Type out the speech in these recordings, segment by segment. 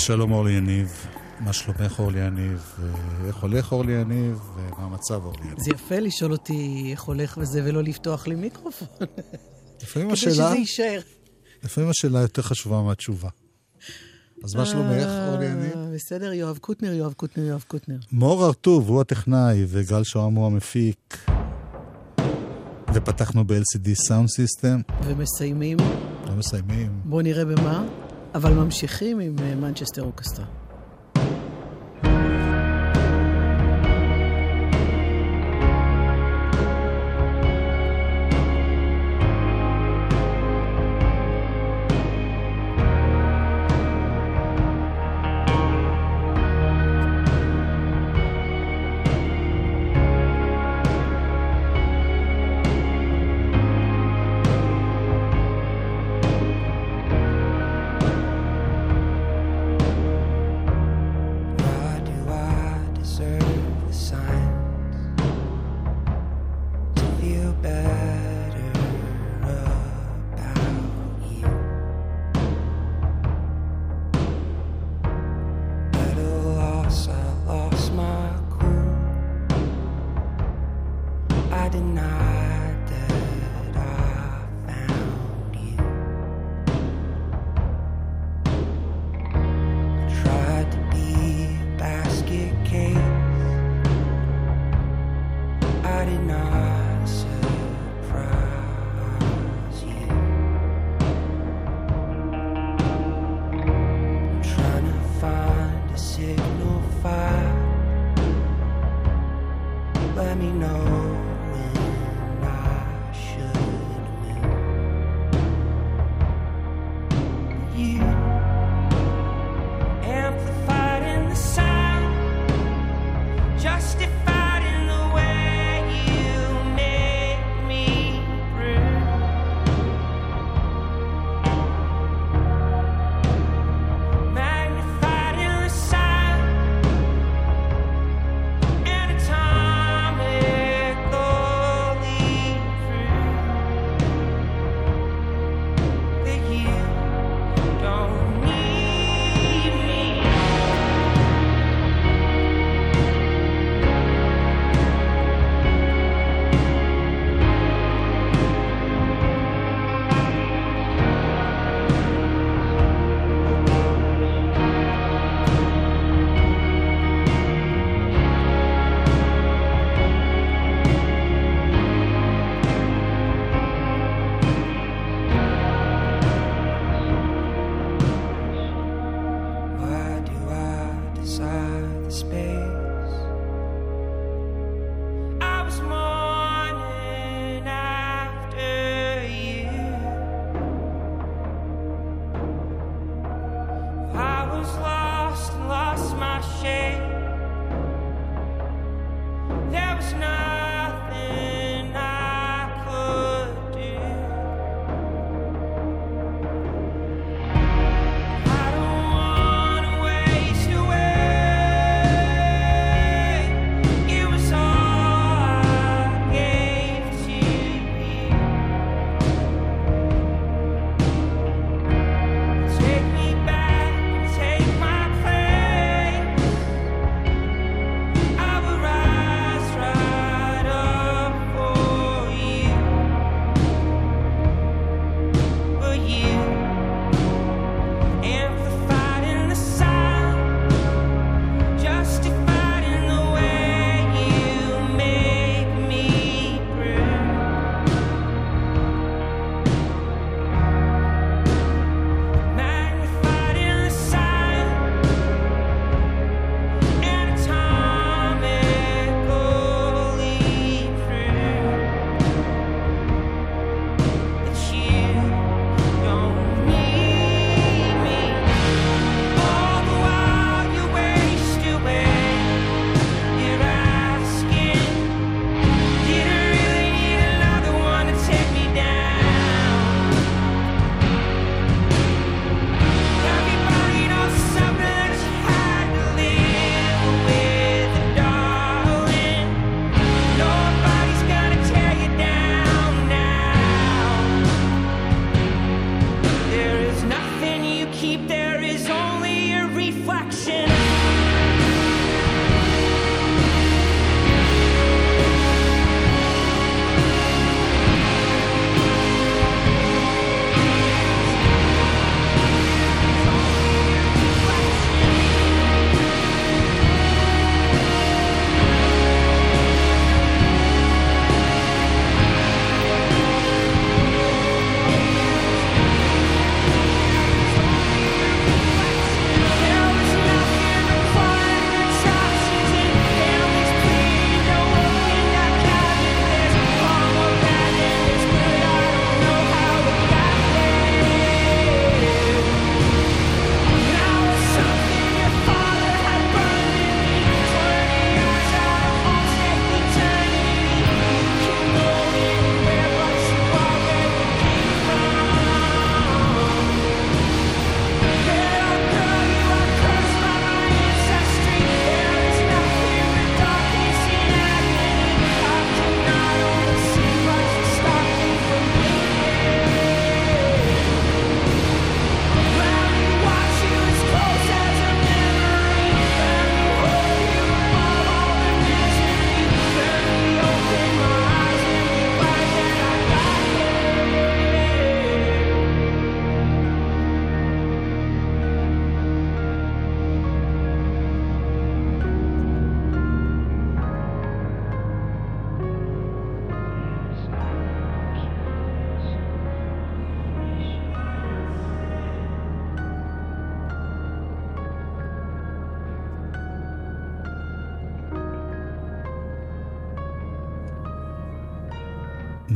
שלום אורלי יניב, מה שלומך אורלי יניב, איך הולך אורלי יניב, ומה המצב אורלי יניב. זה יפה לשאול אותי איך הולך וזה, ולא לפתוח לי מיקרופון. לפעמים כדי השאלה, שזה יישאר. לפעמים השאלה יותר חשובה מהתשובה. אז מה שלומך אורלי יניב? אה, בסדר, יואב קוטנר, יואב קוטנר, יואב קוטנר. מור הרטוב הוא הטכנאי וגל שוהם הוא המפיק. ופתחנו ב-LCD סאונד סיסטם, ומסיימים, לא מסיימים. בואו נראה במה, אבל ממשיכים עם מנצ'סטר אוקסטרה.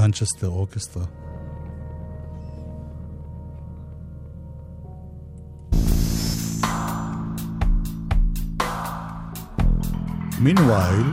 מנצ'סטר אורקסטרה. מינווייל,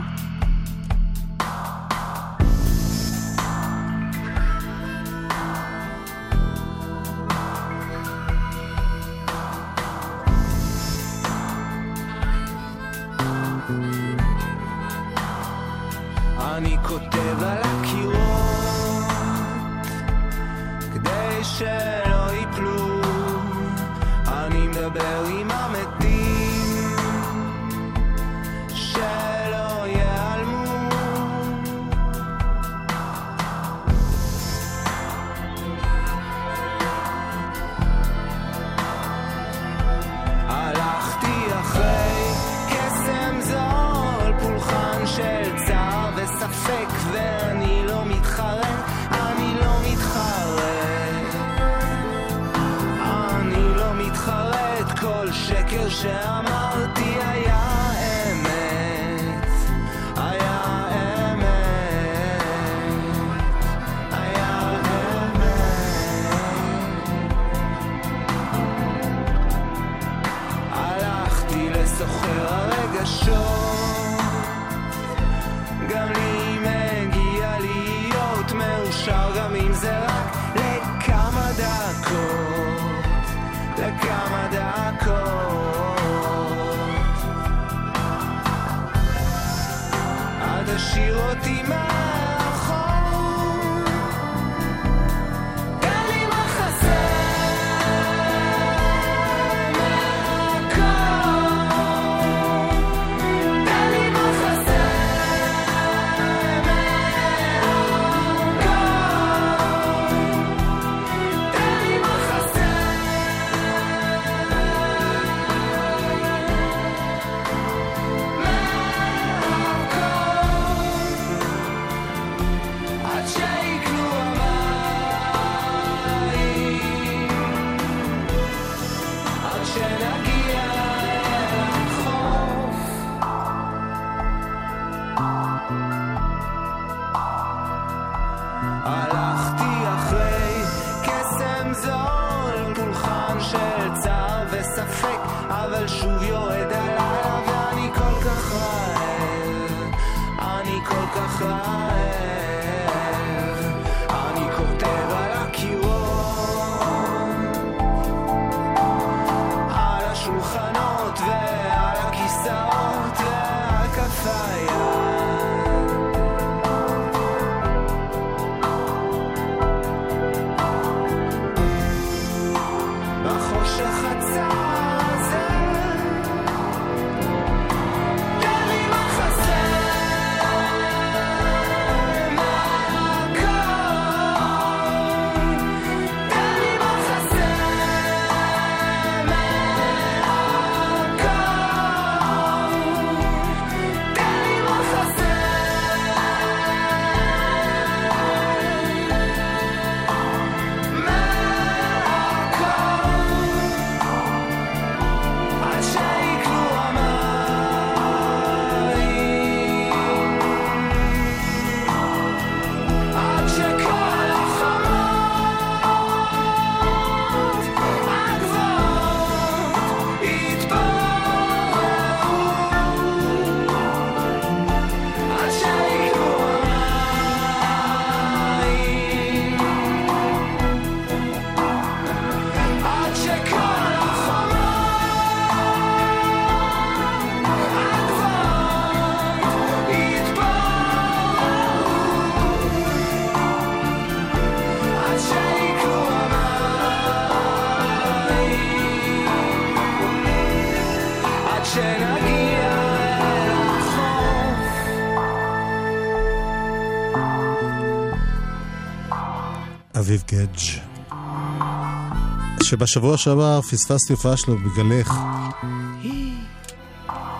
שבשבוע שעבר פספסתי הופעה שלו בגלך.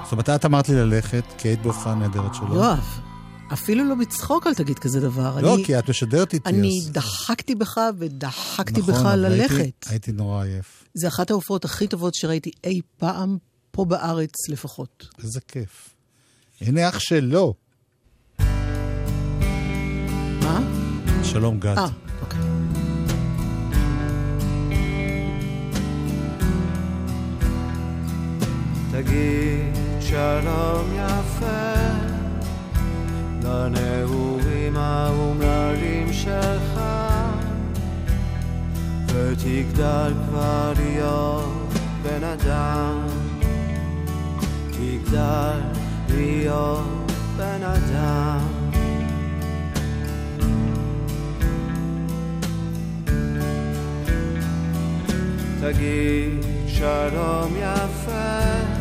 זאת אומרת, את אמרת לי ללכת, כי היית בהופעה נהדרת שלו. יואב, אפילו לא בצחוק אל תגיד כזה דבר. לא, כי את משדרת איתי. אני דחקתי בך ודחקתי נכון, בך ללכת. נכון, הייתי, נורא עייף. זה אחת ההופעות הכי טובות שראיתי אי פעם, פה בארץ לפחות. איזה כיף. הנה אח שלו. מה? שלום גת. 아. תגיד שלום יפה לנעורים האומללים שלך ותגדל כבר להיות בן אדם. תגדל להיות בן אדם. תגיד שלום יפה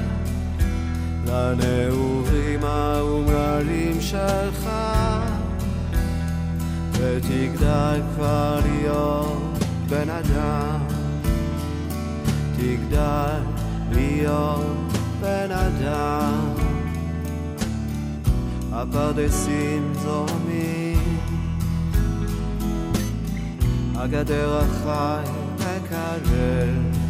לנעורים האומללים שלך ותגדל כבר להיות בן אדם. תגדל להיות בן אדם. הפרדסים זורמים הגדר החי מקלל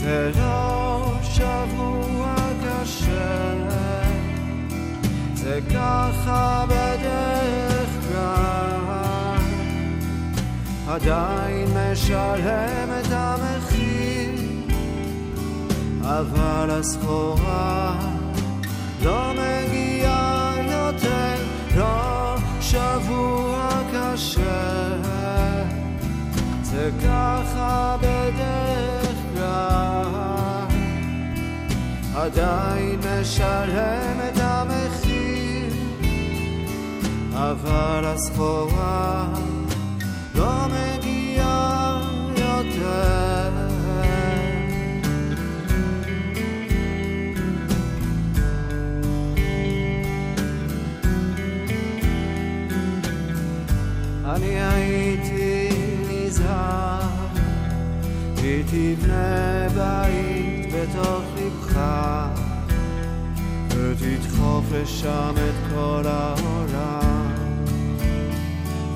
זה לא שבוע קשה, זה ככה בדרך כלל, עדיין משלם את המחיר, אבל הסחורה לא מגיעה יותר, לא שבוע קשה. זה ככה בדרך עדיין משלם את המחיר, אבל הסחורה לא מגיעה יותר. אני הייתי נזהר, היא תבנה בית בתוך לבך, ותדחוף לשם את כל העולם,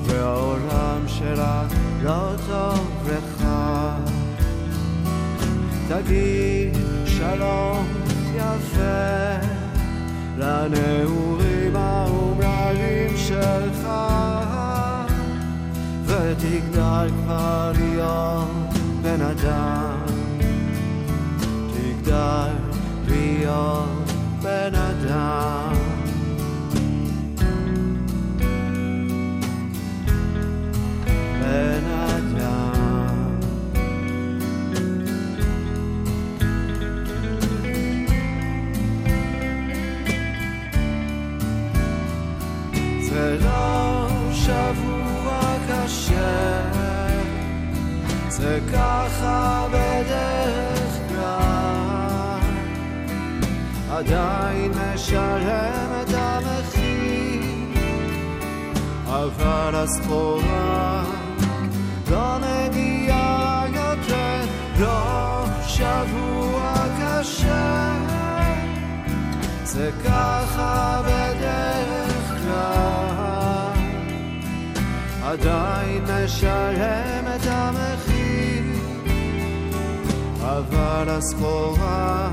והעולם שלה לא טוב לך. תגיד שלום יפה לנעורים האומללים שלך. ותגדל כבר להיות בן אדם, תגדל להיות בן אדם. בן אדם. זה לא שבוע קשה, זה ככה בדרך עדיין משלם את המחיר, אבל הסחורה לא מגיעה יותר, לא שבוע קשה. זה ככה בדרך כלל, עדיין משלם את המחיר, אבל הסחורה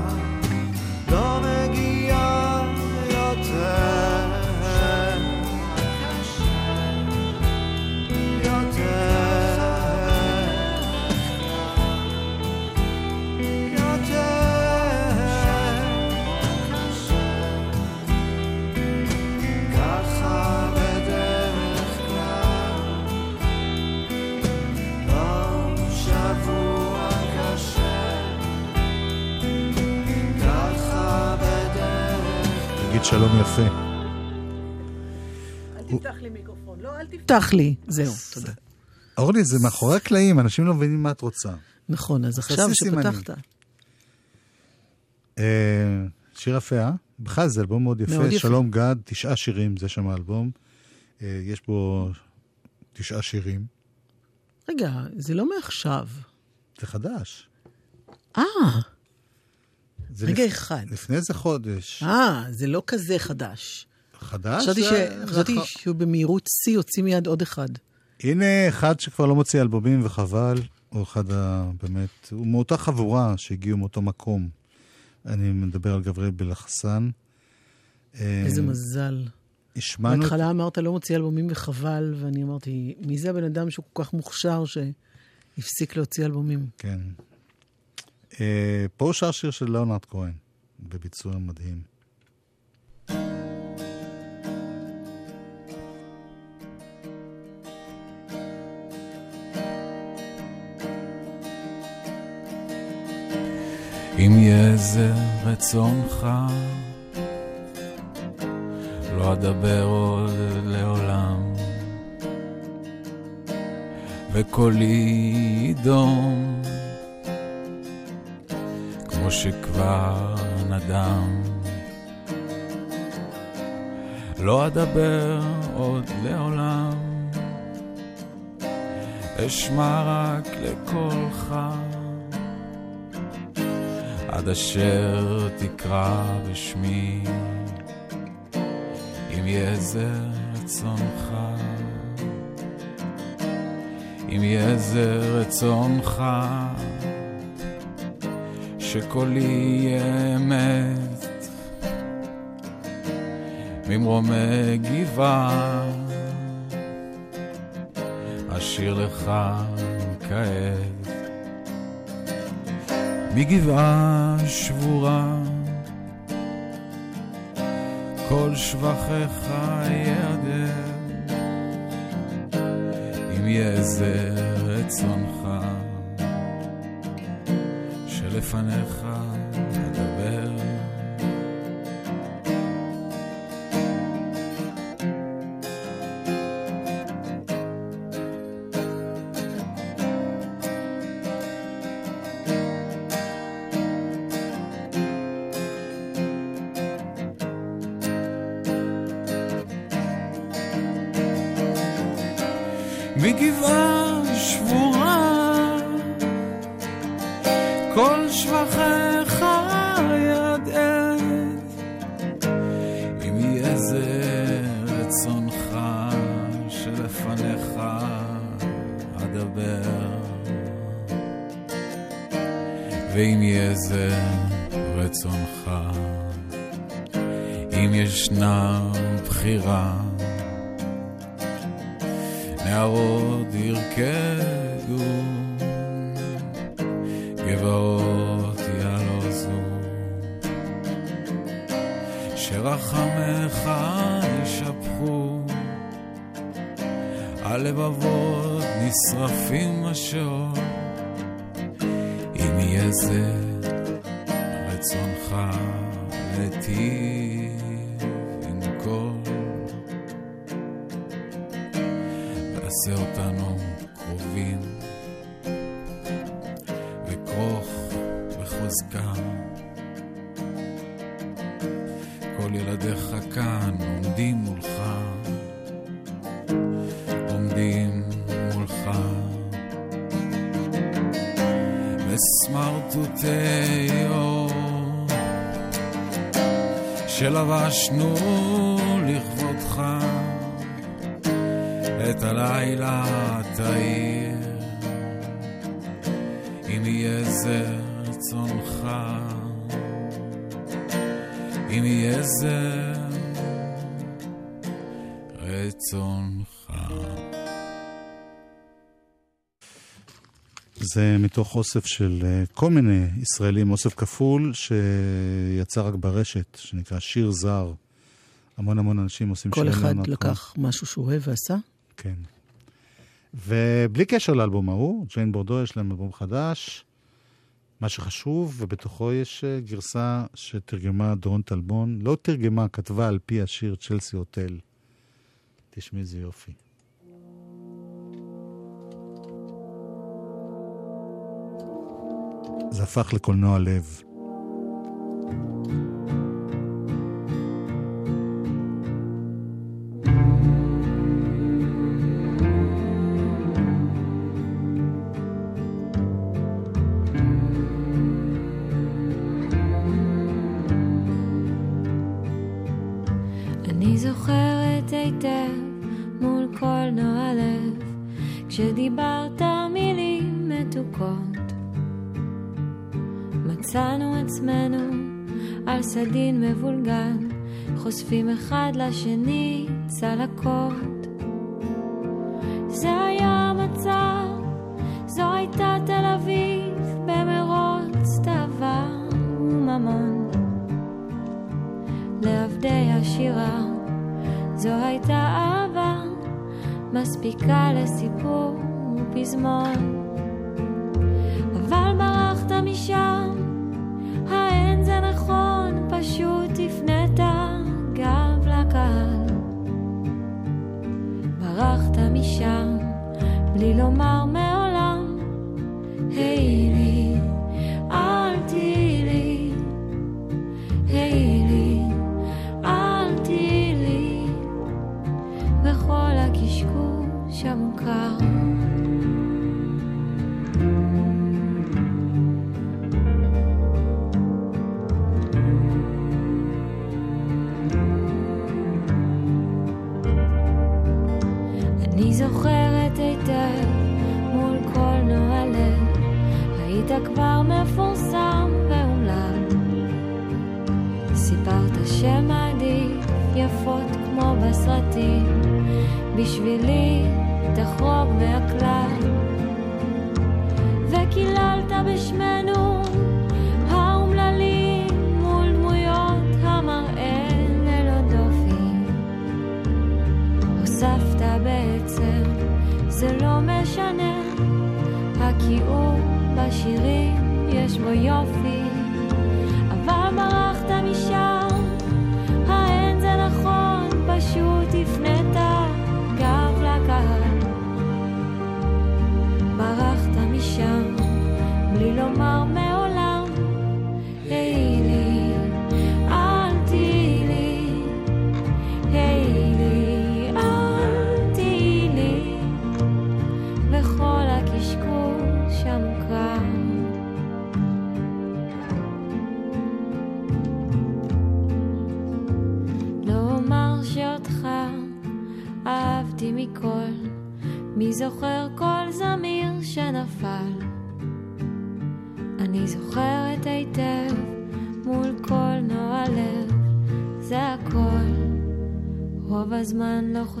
תגיד שלום יפה. אל תפתח לי מיקרופון. לא, אל תפתח לי. זהו, תודה. אורלי, זה מאחורי הקלעים, אנשים לא מבינים מה את רוצה. נכון, אז עכשיו. שפתחת. אה, שיר יפה, אה? בכלל זה אלבום מאוד יפה. מאוד יפה. שלום גד, תשעה שירים, זה שם האלבום. אה, יש בו תשעה שירים. רגע, זה לא מעכשיו. זה חדש. אה, רגע לפ- אחד. לפני איזה חודש. אה, זה לא כזה חדש. חדש? חשבתי זה- ש- זה ח- שהוא במהירות שיא יוציא מיד עוד אחד. הנה אחד שכבר לא מוציא אלבומים וחבל, הוא אחד ה... באמת, הוא מאותה חבורה שהגיעו מאותו מקום. אני מדבר על גבריאל בלחסן. אה, איזה מזל. השמענו... בהתחלה אמרת לא מוציא אלבומים וחבל, ואני אמרתי, מי זה הבן אדם שהוא כל כך מוכשר שהפסיק להוציא אלבומים? כן. אה, פה שר שיר של ליאונרד כהן, בביצוע מדהים. אם יהיה זה רצונך, לא אדבר עוד לעולם, וקולי ידום, כמו שכבר נדם. לא אדבר עוד לעולם, אשמע רק לקולך. עד אשר תקרא בשמי, אם יהיה זה רצונך. אם יהיה זה רצונך, שקולי אמת, ממרומי גבעה, אשיר לך כעת. מגבעה שבורה, כל שבחיך יעדר, אם יהיה זה רצונך, שלפניך אדבר. בחירה, שלבשנו לכבודך את הלילה תאיר אם יהיה זה רצונך אם יהיה זה רצונך זה מתוך אוסף של אה, כל מיני ישראלים, אוסף כפול שיצא רק ברשת, שנקרא שיר זר. המון המון אנשים עושים כל שיר אחד ליאונרד כהן. לקח משהו שהוא אוהב ועשה. כן. ובלי קשר לאלבום ההוא, ג'יין בורדו יש להם אלבום חדש, מה שחשוב, ובתוכו יש אה, גרסה שתרגמה דורון טלבון, לא תרגמה, כתבה על פי השיר צ'לסי הוטל. תשמעי איזה יופי. זה הפך לקולנוע לב. לשני צלקות. זה היה המצב, זו הייתה תל אביב במרוץ תאווה וממון. לעבדי השירה, זו הייתה אהבה, מספיקה לסיפור ופזמון. אבל ברחת משם, l'île mom.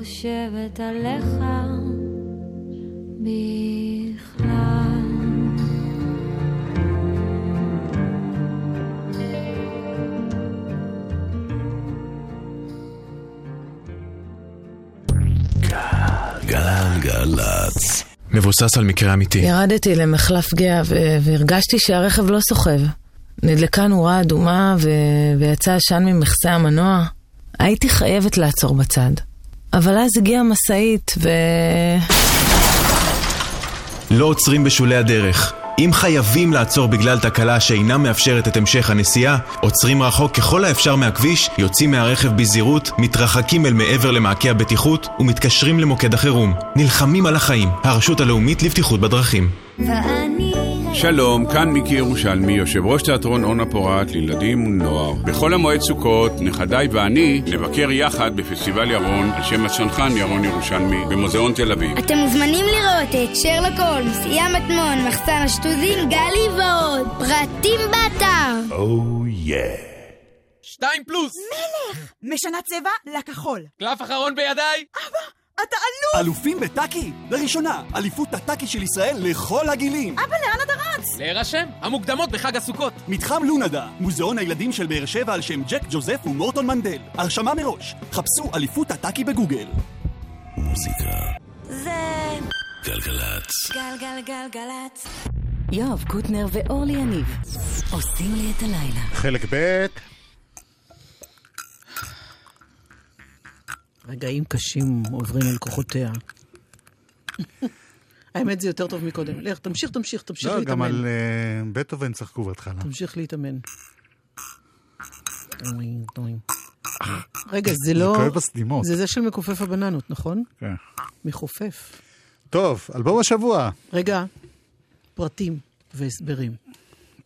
חושבת עליך בכלל. גלגלצ. מבוסס על מקרה אמיתי. ירדתי למחלף גאה והרגשתי שהרכב לא סוחב. נדלקה נורה אדומה ו- ויצא עשן ממכסה המנוע. הייתי חייבת לעצור בצד. אבל אז הגיעה משאית ו... לא עוצרים בשולי הדרך. אם חייבים לעצור בגלל תקלה שאינה מאפשרת את המשך הנסיעה, עוצרים רחוק ככל האפשר מהכביש, יוצאים מהרכב בזהירות, מתרחקים אל מעבר למעקה הבטיחות ומתקשרים למוקד החירום. נלחמים על החיים, הרשות הלאומית לבטיחות בדרכים. שלום, כאן מיקי ירושלמי, יושב ראש תיאטרון אונה פורת לילדים ונוער. בחול המועד סוכות, נכדיי ואני נבקר יחד בפסטיבל ירון על שם הצנחן ירון ירושלמי במוזיאון תל אביב. אתם מוזמנים לראות את שרלוק הולמס, ים מטמון, מחסן השטוזים, גלי ועוד. פרטים באתר. שתיים פלוס! משנה צבע לכחול. קלף אחרון בידיי! אתה אלוף! אלופים בטאקי? לראשונה, אליפות הטאקי של ישראל לכל הגילים. אבא, לאן אתה רץ? להירשם, המוקדמות בחג הסוכות. מתחם לונדה, מוזיאון הילדים של באר שבע על שם ג'ק ג'וזף ומורטון מנדל. הרשמה מראש. חפשו אליפות הטאקי בגוגל. מוזיקה. זה גלגלצ. גלגלגלגלצ. יואב קוטנר ואורלי יניב עושים לי את הלילה. חלק ב', רגעים קשים עוברים על כוחותיה. האמת זה יותר טוב מקודם. לך, תמשיך, תמשיך, תמשיך לא, גם להתאמן. על אה, בטהובן צחקו בהתחלה. תמשיך להתאמן. רגע, זה לא... כואב בסדימות. זה זה של מכופף הבננות, נכון? כן. מחופף. טוב, אלבום השבוע. רגע, פרטים והסברים.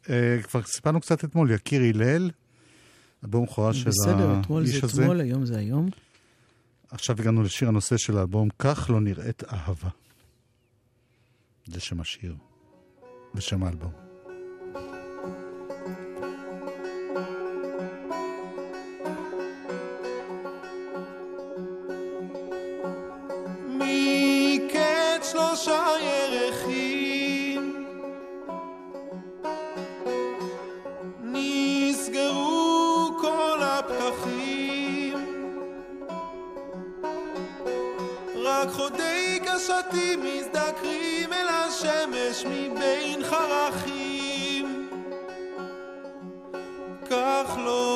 אה, כבר סיפרנו קצת אתמול, יקיר הלל, אלבום בכורה של בסדר, אתמול האיש זה הזה. אתמול, היום זה היום. עכשיו הגענו לשיר הנושא של האלבום, כך לא נראית אהבה. זה שם השיר ושם האלבום. שלושה ירחים נסגרו רק חודי קשתי מזדמנים השמש מבין חרכים. כך לא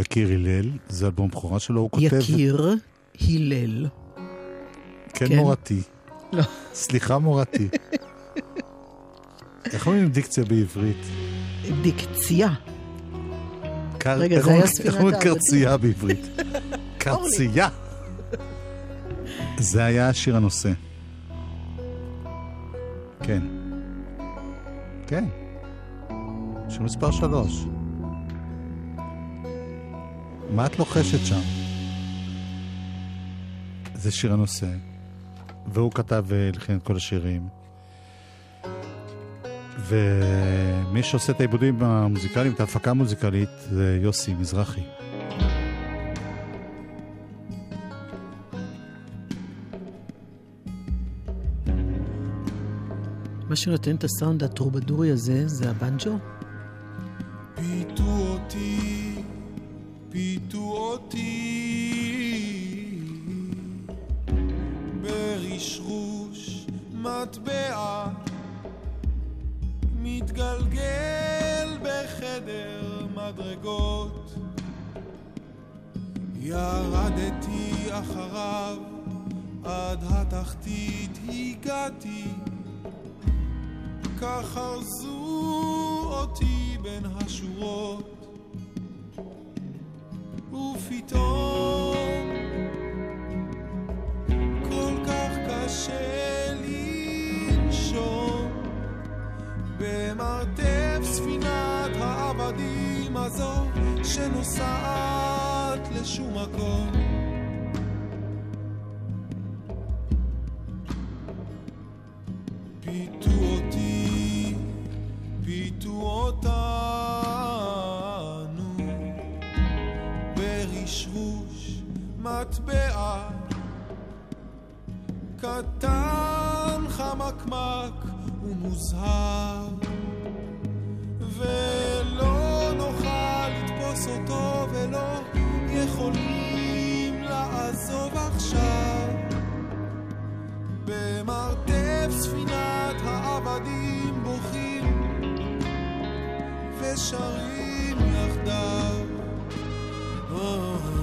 יקיר הלל, זה אלבום בכורה שלו, הוא כותב... יקיר הלל. כן, כן. מורתי. לא. סליחה, מורתי. איך אומרים דיקציה בעברית? דיקציה. קר- רגע, זה היה ספינת איך אומרים העבדים. קרצייה בעברית? קרצייה. זה היה שיר הנושא. כן. כן. שיר מספר שלוש. מה את לוחשת שם? זה שיר הנושא, והוא כתב והלחין את כל השירים. ומי שעושה את העיבודים המוזיקליים, את ההפקה המוזיקלית, זה יוסי מזרחי. מה שנותן את הסאונד הטרובדורי הזה זה הבנג'ו? פיתוח אותי. ברשרוש מטבע מתגלגל בחדר מדרגות. ירדתי אחריו עד התחתית הגעתי. כך ארזו אותי בין השורות ופתאום כל שנוסעת לשום מקום מטבע קטן חמקמק ומוזהר ולא נוכל לתפוס אותו ולא יכולים לעזוב עכשיו במרתף ספינת העבדים בוכים ושרים יחדיו. אוי.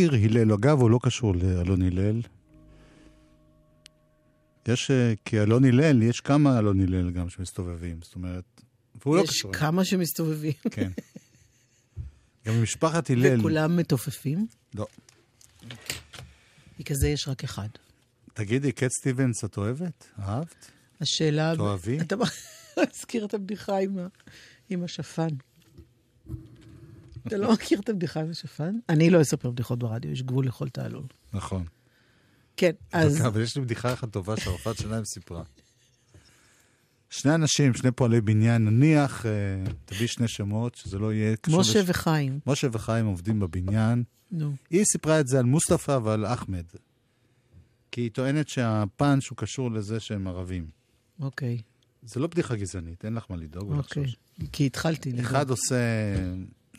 יקיר הלל, אגב, הוא לא קשור לאלון הלל. יש, אה, כי אלון הלל, יש כמה אלון הלל גם שמסתובבים, זאת אומרת, והוא לא יש קשור. כמה שמסתובבים. כן. גם ממשפחת הלל. וכולם מתופפים? לא. כי כזה יש רק אחד. תגידי, קט סטיבנס את אוהבת? אהבת? השאלה... תאהבי? אתה... הזכיר את הבדיחה. עם השפן. אתה לא מכיר את הבדיחה עם השפן? אני לא אספר בדיחות ברדיו, יש גבול לכל תעלול. נכון. כן, אז... אבל יש לי בדיחה אחת טובה שהרופאת שיניים סיפרה. שני אנשים, שני פועלי בניין, נניח, אה, תביא שני שמות, שזה לא יהיה קשור... משה לש- וחיים. משה וחיים עובדים בבניין. נו. היא סיפרה את זה על מוסטפא ועל אחמד. כי היא טוענת שהפאנץ' הוא קשור לזה שהם ערבים. אוקיי, זה לא בדיחה גזענית, אין לך מה לדאוג ולחשוש. אוקיי. כי התחלתי. לדאוג. אחד עושה,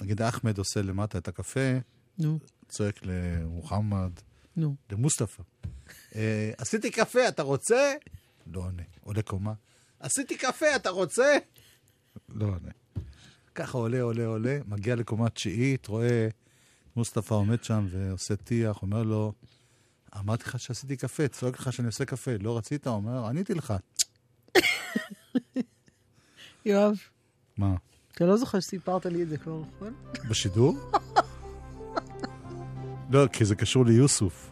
נגיד אחמד עושה למטה את הקפה, נו, צועק למוחמד, נו. למוסטפא. אה, עשיתי קפה, אתה רוצה? לא עונה. עולה קומה. עשיתי קפה, אתה רוצה? לא עונה. ככה עולה, עולה, עולה, מגיע לקומה תשיעית, רואה מוסטפא עומד שם ועושה טיח, אומר לו, אמרתי לך שעשיתי קפה, צועק לך שאני עושה קפה, לא רצית? אומר, עניתי לך. יואב, מה, אתה לא זוכר שסיפרת לי את זה כבר, נכון? בשידור? לא, כי זה קשור ליוסוף.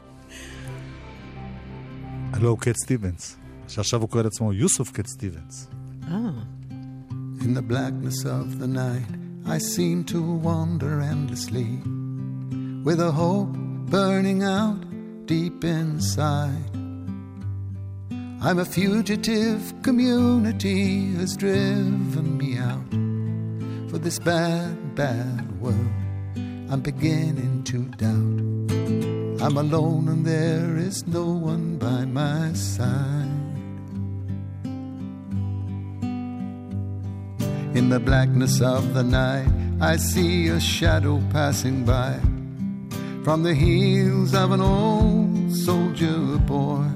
הלו הוא קט סטיבנס, שעכשיו הוא קורא לעצמו יוסוף קט סטיבנס. אה. In the blackness of the night, I seem to wander endlessly with a hope burning out deep inside. I'm a fugitive, community has driven me out for this bad, bad world. I'm beginning to doubt. I'm alone and there is no one by my side. In the blackness of the night, I see a shadow passing by from the heels of an old soldier boy.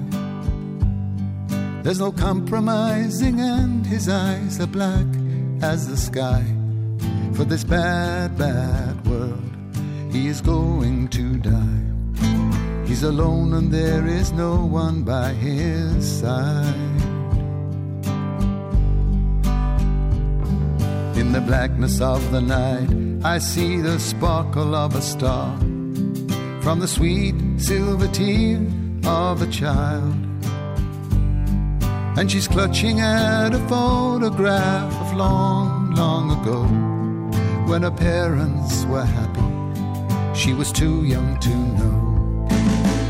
There's no compromising, and his eyes are black as the sky. For this bad, bad world, he is going to die. He's alone, and there is no one by his side. In the blackness of the night, I see the sparkle of a star from the sweet silver tear of a child. And she's clutching at a photograph of long, long ago when her parents were happy. She was too young to know.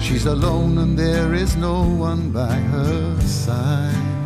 She's alone and there is no one by her side.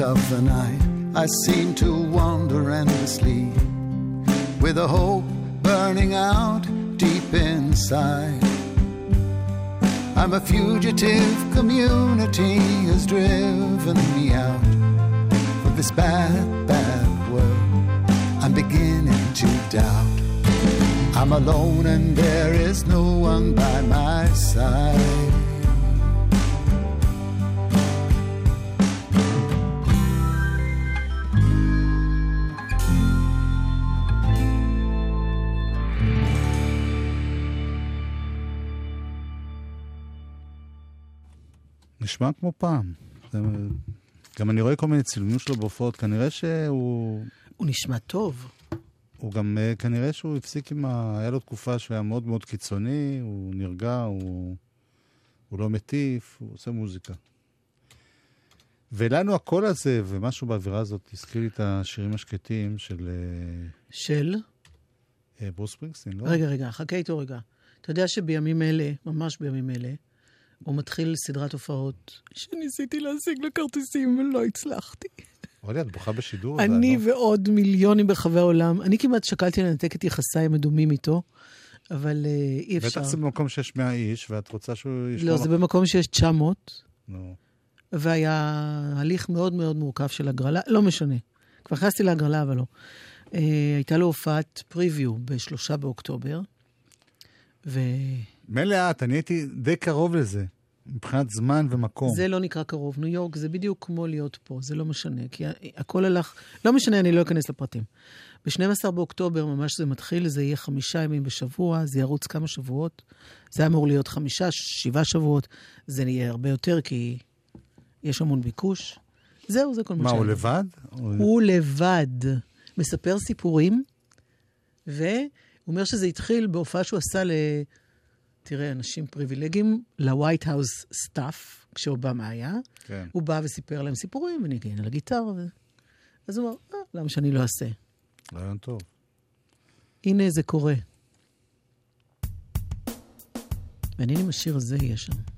Of the night, I seem to wander endlessly with a hope burning out deep inside. I'm a fugitive, community has driven me out of this bad, bad world. I'm beginning to doubt. I'm alone and there is no one by my side. נשמע כמו פעם. גם אני רואה כל מיני צילומים שלו בהופעות, כנראה שהוא... הוא נשמע טוב. הוא גם, אה, כנראה שהוא הפסיק עם ה... היה לו תקופה שהוא היה מאוד מאוד קיצוני, הוא נרגע, הוא, הוא לא מטיף, הוא עושה מוזיקה. ולנו הקול הזה ומשהו באווירה הזאת הזכיר לי את השירים השקטים של... אה, של? אה, ברוס ספרינגסטין, לא? רגע, רגע, חכה איתו רגע. אתה יודע שבימים אלה, ממש בימים אלה, הוא מתחיל סדרת הופעות שניסיתי להשיג לכרטיסים ולא הצלחתי. אורלי, את בוכה בשידור? אני לא? ועוד מיליונים ברחבי העולם. אני כמעט שקלתי לנתק את יחסיי המדומים איתו, אבל אה, אי אפשר. בטח זה במקום שיש 100 איש, ואת רוצה שהוא ישמור לא. זה במקום שיש 900, נו. והיה הליך מאוד מאוד מורכב של הגרלה, לא משנה. כבר נכנסתי להגרלה, אבל לא. אה, הייתה לו הופעת פריוויו בשלושה באוקטובר, ו... מילא את, אני הייתי די קרוב לזה. מבחינת זמן ומקום. זה לא נקרא קרוב. ניו יורק זה בדיוק כמו להיות פה, זה לא משנה. כי הכל הלך... לא משנה, אני לא אכנס לפרטים. ב-12 באוקטובר ממש זה מתחיל, זה יהיה חמישה ימים בשבוע, זה ירוץ כמה שבועות. זה אמור להיות חמישה, שבעה שבועות. זה יהיה הרבה יותר, כי יש המון ביקוש. זהו, זה כל מה מה, שהיה. הוא לבד? הוא לבד. מספר סיפורים, והוא אומר שזה התחיל בהופעה שהוא עשה ל... תראה, אנשים פריבילגיים, ל-White House staff, כשאובמה היה. כן. הוא בא וסיפר להם סיפורים, וניגן על הגיטרה. ו... אז הוא אמר, אה, למה שאני לא אעשה? רעיון טוב. הנה זה קורה. מעניין אם השיר הזה יהיה שם.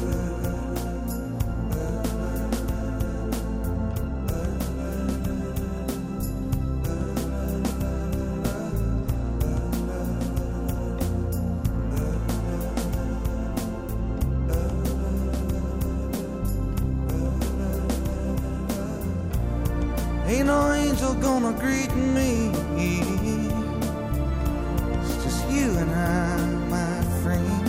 Angel gonna greet me. It's just you and I, my friend.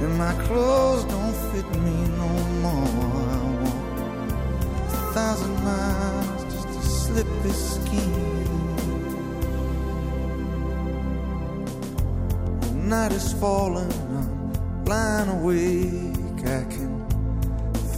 And my clothes don't fit me no more. I walk a thousand miles just to slip this skin. The night is falling, I'm lying awake. I can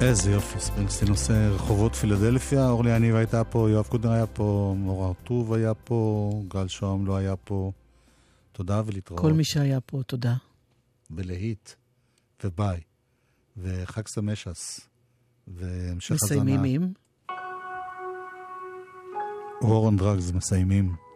איזה יופי, ספרינגסטין עושה רחובות פילדלפיה, אורלי יניב הייתה פה, יואב קודר היה פה, מור הרטוב היה פה, גל שוהם לא היה פה. תודה ולהתראות. כל מי שהיה פה, תודה. ולהיט, וביי, וחג סמשס, והמשך הזנה. מסיימים עם? War on Drugs מסיימים.